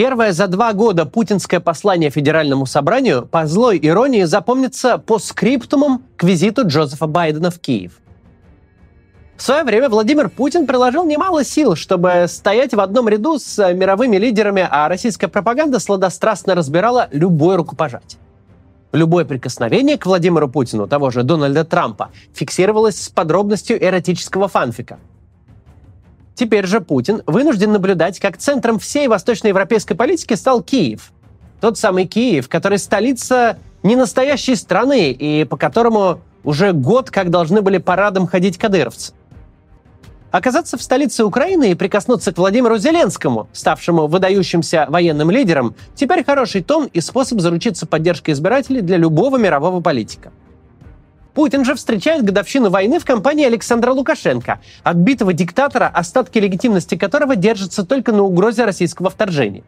Первое за два года путинское послание Федеральному собранию по злой иронии запомнится по скриптумам к визиту Джозефа Байдена в Киев. В свое время Владимир Путин приложил немало сил, чтобы стоять в одном ряду с мировыми лидерами, а российская пропаганда сладострастно разбирала любой рукопожатие. Любое прикосновение к Владимиру Путину, того же Дональда Трампа, фиксировалось с подробностью эротического фанфика. Теперь же Путин вынужден наблюдать, как центром всей восточноевропейской политики стал Киев. Тот самый Киев, который столица не настоящей страны и по которому уже год как должны были парадом ходить кадыровцы. Оказаться в столице Украины и прикоснуться к Владимиру Зеленскому, ставшему выдающимся военным лидером, теперь хороший тон и способ заручиться поддержкой избирателей для любого мирового политика. Путин же встречает годовщину войны в компании Александра Лукашенко, отбитого диктатора, остатки легитимности которого держатся только на угрозе российского вторжения.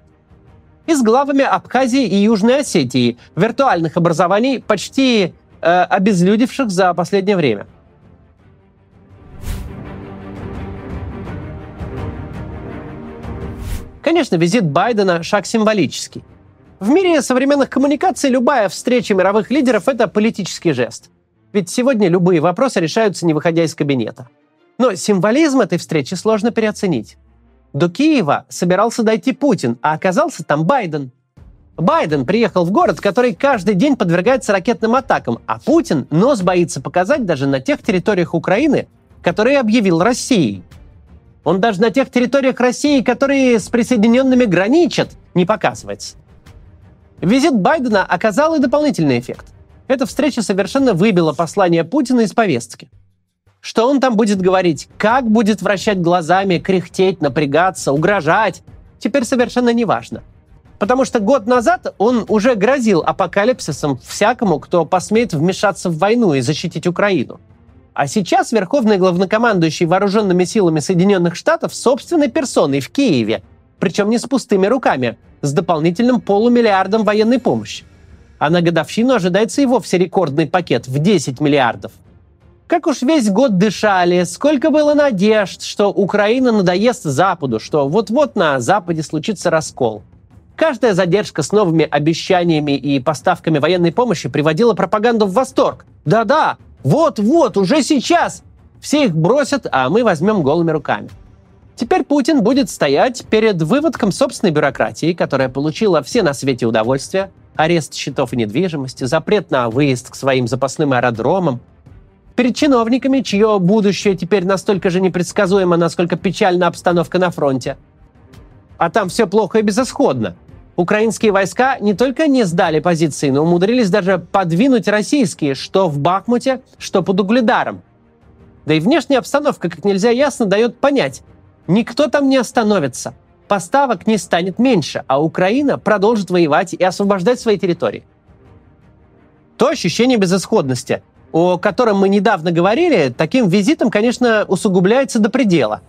И с главами Абхазии и Южной Осетии, виртуальных образований, почти э, обезлюдивших за последнее время – Конечно, визит Байдена – шаг символический. В мире современных коммуникаций любая встреча мировых лидеров – это политический жест. Ведь сегодня любые вопросы решаются, не выходя из кабинета. Но символизм этой встречи сложно переоценить. До Киева собирался дойти Путин, а оказался там Байден. Байден приехал в город, который каждый день подвергается ракетным атакам, а Путин нос боится показать даже на тех территориях Украины, которые объявил Россией. Он даже на тех территориях России, которые с присоединенными граничат, не показывается. Визит Байдена оказал и дополнительный эффект. Эта встреча совершенно выбила послание Путина из повестки. Что он там будет говорить, как будет вращать глазами, кряхтеть, напрягаться, угрожать, теперь совершенно не важно. Потому что год назад он уже грозил апокалипсисом всякому, кто посмеет вмешаться в войну и защитить Украину – а сейчас верховный главнокомандующий вооруженными силами Соединенных Штатов собственной персоной в Киеве, причем не с пустыми руками, с дополнительным полумиллиардом военной помощи. А на годовщину ожидается и вовсе рекордный пакет в 10 миллиардов. Как уж весь год дышали, сколько было надежд, что Украина надоест Западу, что вот-вот на Западе случится раскол. Каждая задержка с новыми обещаниями и поставками военной помощи приводила пропаганду в восторг. Да-да, вот-вот, уже сейчас! Все их бросят, а мы возьмем голыми руками. Теперь Путин будет стоять перед выводком собственной бюрократии, которая получила все на свете удовольствия, арест счетов и недвижимости, запрет на выезд к своим запасным аэродромам, перед чиновниками, чье будущее теперь настолько же непредсказуемо, насколько печальна обстановка на фронте. А там все плохо и безысходно. Украинские войска не только не сдали позиции, но умудрились даже подвинуть российские, что в Бахмуте, что под Угледаром. Да и внешняя обстановка как нельзя ясно дает понять, никто там не остановится, поставок не станет меньше, а Украина продолжит воевать и освобождать свои территории. То ощущение безысходности, о котором мы недавно говорили, таким визитом, конечно, усугубляется до предела.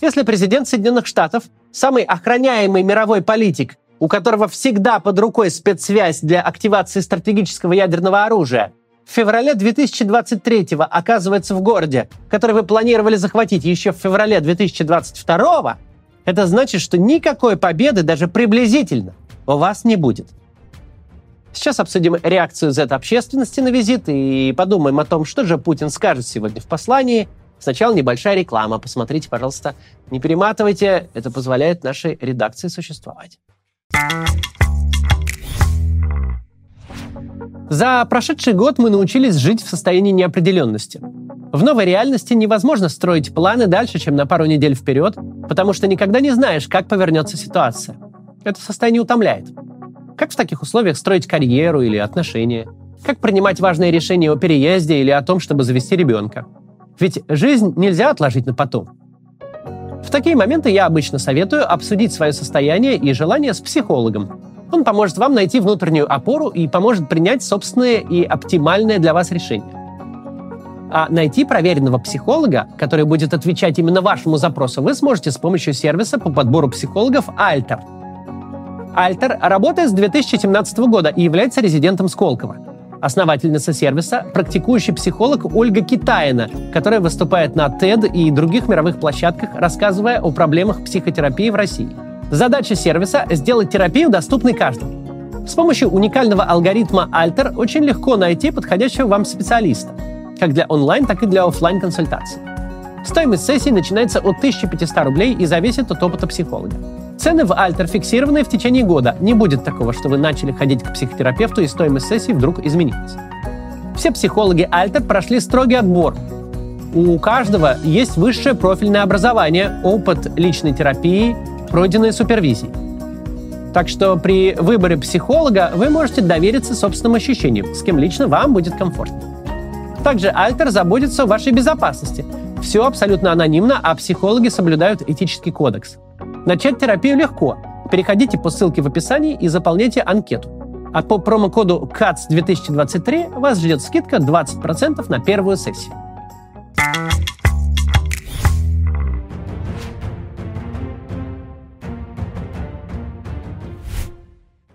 Если президент Соединенных Штатов, самый охраняемый мировой политик, у которого всегда под рукой спецсвязь для активации стратегического ядерного оружия, в феврале 2023 оказывается в городе, который вы планировали захватить еще в феврале 2022, это значит, что никакой победы даже приблизительно у вас не будет. Сейчас обсудим реакцию Z-общественности на визит и подумаем о том, что же Путин скажет сегодня в послании. Сначала небольшая реклама. Посмотрите, пожалуйста, не перематывайте. Это позволяет нашей редакции существовать. За прошедший год мы научились жить в состоянии неопределенности. В новой реальности невозможно строить планы дальше, чем на пару недель вперед, потому что никогда не знаешь, как повернется ситуация. Это состояние утомляет. Как в таких условиях строить карьеру или отношения? Как принимать важные решения о переезде или о том, чтобы завести ребенка? Ведь жизнь нельзя отложить на потом. В такие моменты я обычно советую обсудить свое состояние и желание с психологом. Он поможет вам найти внутреннюю опору и поможет принять собственное и оптимальное для вас решение. А найти проверенного психолога, который будет отвечать именно вашему запросу, вы сможете с помощью сервиса по подбору психологов Alter. Alter работает с 2017 года и является резидентом Сколково основательница сервиса, практикующий психолог Ольга Китаина, которая выступает на TED и других мировых площадках, рассказывая о проблемах психотерапии в России. Задача сервиса – сделать терапию доступной каждому. С помощью уникального алгоритма Alter очень легко найти подходящего вам специалиста, как для онлайн, так и для офлайн консультаций. Стоимость сессии начинается от 1500 рублей и зависит от опыта психолога. Цены в Альтер фиксированы в течение года. Не будет такого, что вы начали ходить к психотерапевту и стоимость сессии вдруг изменится. Все психологи Альтер прошли строгий отбор. У каждого есть высшее профильное образование, опыт личной терапии, пройденные супервизии. Так что при выборе психолога вы можете довериться собственным ощущениям, с кем лично вам будет комфортно. Также Альтер заботится о вашей безопасности. Все абсолютно анонимно, а психологи соблюдают этический кодекс. Начать терапию легко. Переходите по ссылке в описании и заполняйте анкету. А по промокоду CATS 2023 вас ждет скидка 20% на первую сессию.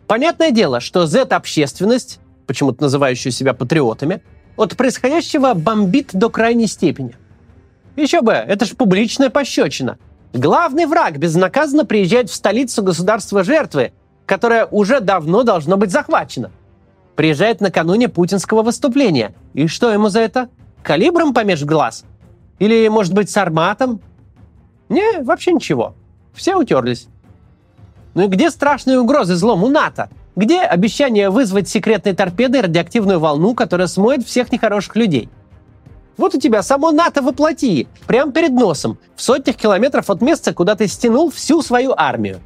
Понятное дело, что Z-общественность, почему-то называющую себя патриотами, от происходящего бомбит до крайней степени. Еще бы, это же публичная пощечина. Главный враг безнаказанно приезжает в столицу государства жертвы, которое уже давно должно быть захвачено. Приезжает накануне путинского выступления. И что ему за это? Калибром помеж глаз? Или, может быть, с арматом? Не, вообще ничего. Все утерлись. Ну и где страшные угрозы злому НАТО? Где обещание вызвать секретной торпедой радиоактивную волну, которая смоет всех нехороших людей? Вот у тебя само НАТО воплоти, прямо перед носом, в сотнях километров от места, куда ты стянул всю свою армию.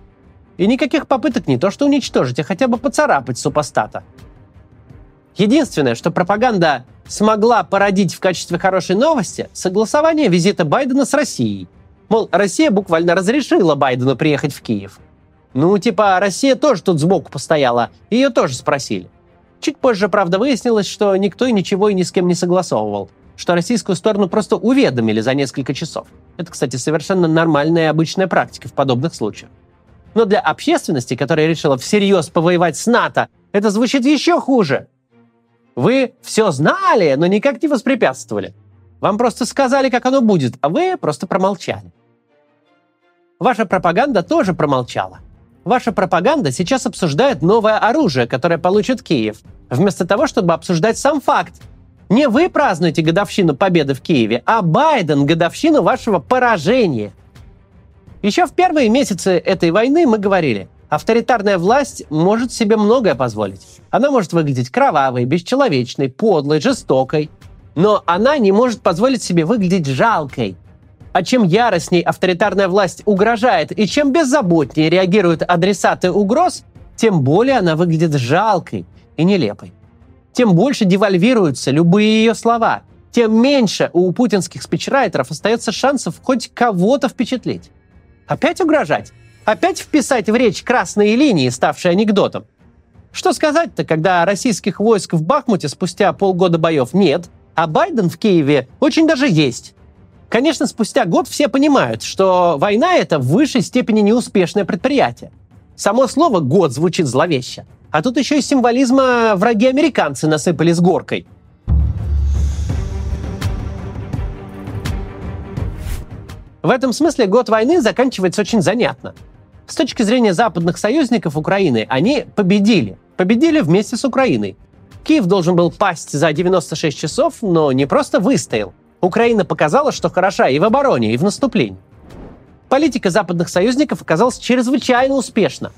И никаких попыток не то что уничтожить, а хотя бы поцарапать супостата. Единственное, что пропаганда смогла породить в качестве хорошей новости – согласование визита Байдена с Россией. Мол, Россия буквально разрешила Байдену приехать в Киев. Ну, типа, Россия тоже тут сбоку постояла, ее тоже спросили. Чуть позже, правда, выяснилось, что никто и ничего и ни с кем не согласовывал, что российскую сторону просто уведомили за несколько часов. Это, кстати, совершенно нормальная и обычная практика в подобных случаях. Но для общественности, которая решила всерьез повоевать с НАТО, это звучит еще хуже. Вы все знали, но никак не воспрепятствовали. Вам просто сказали, как оно будет, а вы просто промолчали. Ваша пропаганда тоже промолчала. Ваша пропаганда сейчас обсуждает новое оружие, которое получит Киев, вместо того, чтобы обсуждать сам факт. Не вы празднуете годовщину победы в Киеве, а Байден годовщину вашего поражения. Еще в первые месяцы этой войны мы говорили, авторитарная власть может себе многое позволить. Она может выглядеть кровавой, бесчеловечной, подлой, жестокой. Но она не может позволить себе выглядеть жалкой, а чем яростней авторитарная власть угрожает и чем беззаботнее реагируют адресаты угроз, тем более она выглядит жалкой и нелепой. Тем больше девальвируются любые ее слова, тем меньше у путинских спичрайтеров остается шансов хоть кого-то впечатлить. Опять угрожать? Опять вписать в речь красные линии, ставшие анекдотом? Что сказать-то, когда российских войск в Бахмуте спустя полгода боев нет, а Байден в Киеве очень даже есть? Конечно, спустя год все понимают, что война — это в высшей степени неуспешное предприятие. Само слово «год» звучит зловеще. А тут еще и символизма враги-американцы насыпали с горкой. В этом смысле год войны заканчивается очень занятно. С точки зрения западных союзников Украины, они победили. Победили вместе с Украиной. Киев должен был пасть за 96 часов, но не просто выстоял – Украина показала, что хороша и в обороне, и в наступлении. Политика западных союзников оказалась чрезвычайно успешна.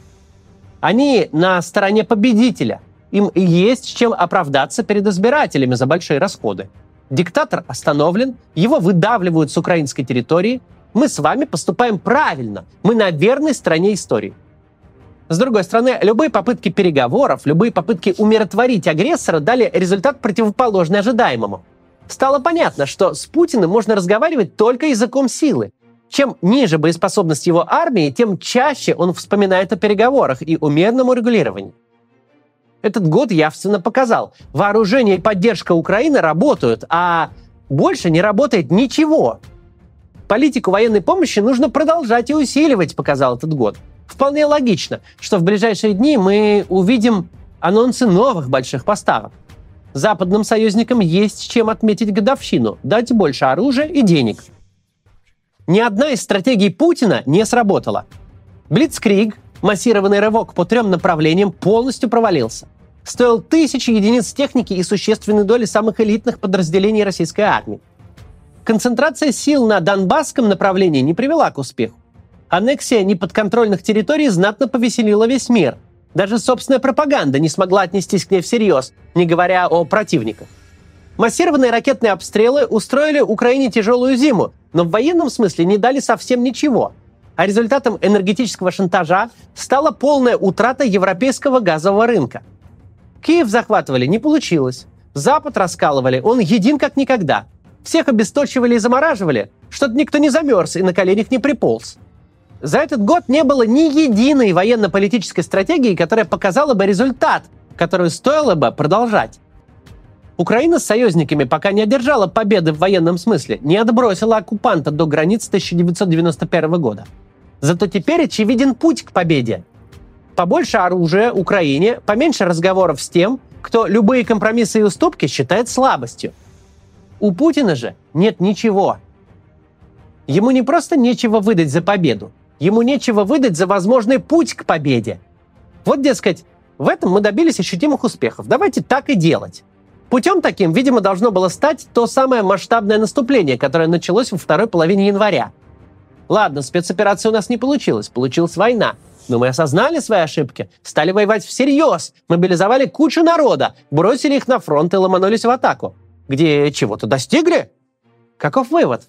Они на стороне победителя. Им есть чем оправдаться перед избирателями за большие расходы. Диктатор остановлен, его выдавливают с украинской территории. Мы с вами поступаем правильно. Мы на верной стороне истории. С другой стороны, любые попытки переговоров, любые попытки умиротворить агрессора дали результат противоположный ожидаемому – стало понятно, что с Путиным можно разговаривать только языком силы. Чем ниже боеспособность его армии, тем чаще он вспоминает о переговорах и умеренном урегулировании. Этот год явственно показал, вооружение и поддержка Украины работают, а больше не работает ничего. Политику военной помощи нужно продолжать и усиливать, показал этот год. Вполне логично, что в ближайшие дни мы увидим анонсы новых больших поставок. Западным союзникам есть чем отметить годовщину, дать больше оружия и денег. Ни одна из стратегий Путина не сработала. Блицкриг, массированный рывок по трем направлениям, полностью провалился. Стоил тысячи единиц техники и существенной доли самых элитных подразделений российской армии. Концентрация сил на Донбасском направлении не привела к успеху. Аннексия неподконтрольных территорий знатно повеселила весь мир. Даже собственная пропаганда не смогла отнестись к ней всерьез, не говоря о противниках. Массированные ракетные обстрелы устроили Украине тяжелую зиму, но в военном смысле не дали совсем ничего. А результатом энергетического шантажа стала полная утрата европейского газового рынка. Киев захватывали не получилось. Запад раскалывали, он един как никогда – всех обесточивали и замораживали, что-то никто не замерз и на коленях не приполз. За этот год не было ни единой военно-политической стратегии, которая показала бы результат, которую стоило бы продолжать. Украина с союзниками пока не одержала победы в военном смысле, не отбросила оккупанта до границ 1991 года. Зато теперь очевиден путь к победе. Побольше оружия Украине, поменьше разговоров с тем, кто любые компромиссы и уступки считает слабостью – у Путина же нет ничего. Ему не просто нечего выдать за победу, ему нечего выдать за возможный путь к победе. Вот, дескать, в этом мы добились ощутимых успехов. Давайте так и делать. Путем таким, видимо, должно было стать то самое масштабное наступление, которое началось во второй половине января. Ладно, спецоперация у нас не получилась, получилась война. Но мы осознали свои ошибки, стали воевать всерьез, мобилизовали кучу народа, бросили их на фронт и ломанулись в атаку где чего-то достигли? Каков вывод?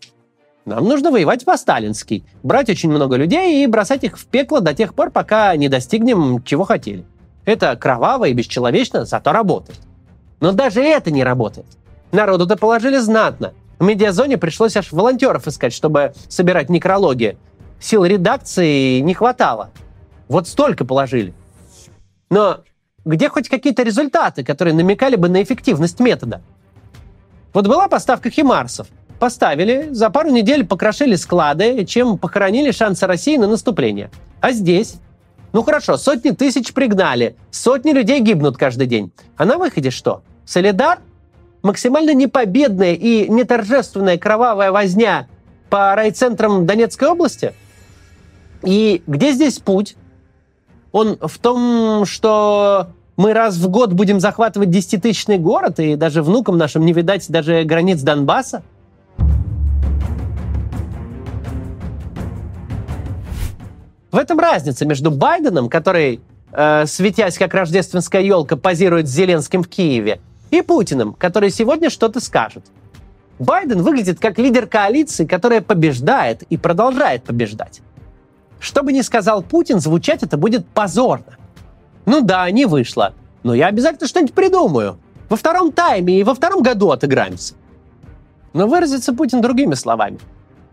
Нам нужно воевать по-сталински, брать очень много людей и бросать их в пекло до тех пор, пока не достигнем чего хотели. Это кроваво и бесчеловечно, зато работает. Но даже это не работает. Народу-то положили знатно. В медиазоне пришлось аж волонтеров искать, чтобы собирать некрологи. Сил редакции не хватало. Вот столько положили. Но где хоть какие-то результаты, которые намекали бы на эффективность метода? Вот была поставка химарсов. Поставили, за пару недель покрошили склады, чем похоронили шансы России на наступление. А здесь? Ну хорошо, сотни тысяч пригнали, сотни людей гибнут каждый день. А на выходе что? Солидар? Максимально непобедная и неторжественная кровавая возня по райцентрам Донецкой области? И где здесь путь? Он в том, что мы раз в год будем захватывать десятитысячный город, и даже внукам нашим не видать даже границ Донбасса? В этом разница между Байденом, который, э, светясь как рождественская елка, позирует с Зеленским в Киеве, и Путиным, который сегодня что-то скажет. Байден выглядит как лидер коалиции, которая побеждает и продолжает побеждать. Что бы ни сказал Путин, звучать это будет позорно. Ну да, не вышло. Но я обязательно что-нибудь придумаю. Во втором тайме и во втором году отыграемся. Но выразится Путин другими словами.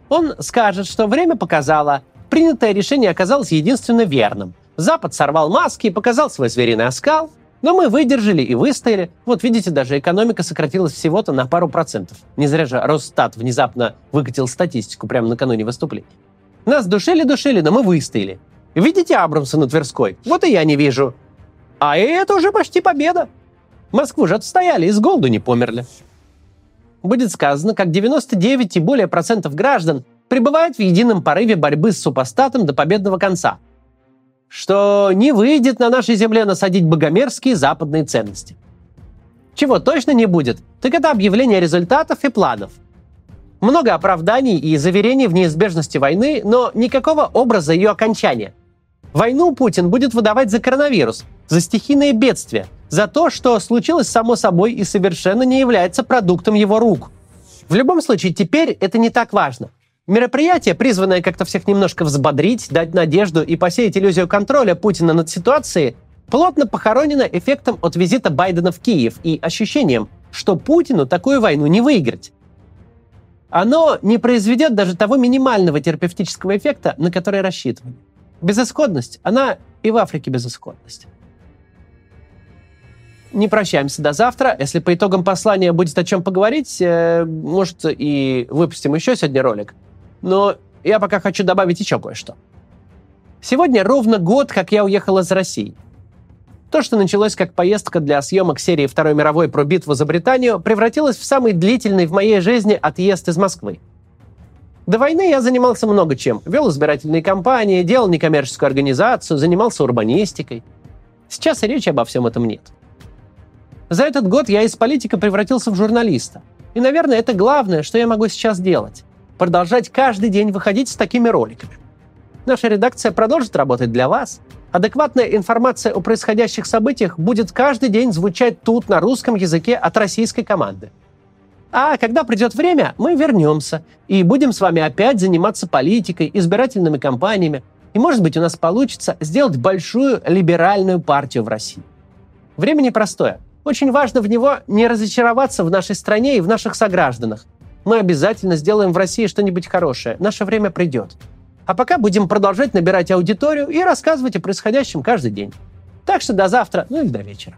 Он скажет, что время показало, принятое решение оказалось единственно верным. Запад сорвал маски и показал свой звериный оскал, но мы выдержали и выстояли. Вот видите, даже экономика сократилась всего-то на пару процентов. Не зря же Росстат внезапно выкатил статистику прямо накануне выступления. Нас душили-душили, но мы выстояли. Видите Абрамса на Тверской? Вот и я не вижу. А это уже почти победа. Москву же отстояли и с голоду не померли. Будет сказано, как 99 и более процентов граждан пребывают в едином порыве борьбы с супостатом до победного конца. Что не выйдет на нашей земле насадить богомерзкие западные ценности. Чего точно не будет, так это объявление результатов и планов. Много оправданий и заверений в неизбежности войны, но никакого образа ее окончания – Войну Путин будет выдавать за коронавирус, за стихийное бедствие, за то, что случилось само собой и совершенно не является продуктом его рук. В любом случае, теперь это не так важно. Мероприятие, призванное как-то всех немножко взбодрить, дать надежду и посеять иллюзию контроля Путина над ситуацией, плотно похоронено эффектом от визита Байдена в Киев и ощущением, что Путину такую войну не выиграть. Оно не произведет даже того минимального терапевтического эффекта, на который рассчитывали безысходность, она и в Африке безысходность. Не прощаемся до завтра. Если по итогам послания будет о чем поговорить, э, может, и выпустим еще сегодня ролик. Но я пока хочу добавить еще кое-что. Сегодня ровно год, как я уехал из России. То, что началось как поездка для съемок серии Второй мировой про битву за Британию, превратилось в самый длительный в моей жизни отъезд из Москвы. До войны я занимался много чем. Вел избирательные кампании, делал некоммерческую организацию, занимался урбанистикой. Сейчас и речи обо всем этом нет. За этот год я из политика превратился в журналиста. И, наверное, это главное, что я могу сейчас делать. Продолжать каждый день выходить с такими роликами. Наша редакция продолжит работать для вас. Адекватная информация о происходящих событиях будет каждый день звучать тут на русском языке от российской команды. А когда придет время, мы вернемся и будем с вами опять заниматься политикой, избирательными кампаниями. И, может быть, у нас получится сделать большую либеральную партию в России. Время непростое. Очень важно в него не разочароваться в нашей стране и в наших согражданах. Мы обязательно сделаем в России что-нибудь хорошее. Наше время придет. А пока будем продолжать набирать аудиторию и рассказывать о происходящем каждый день. Так что до завтра, ну или до вечера.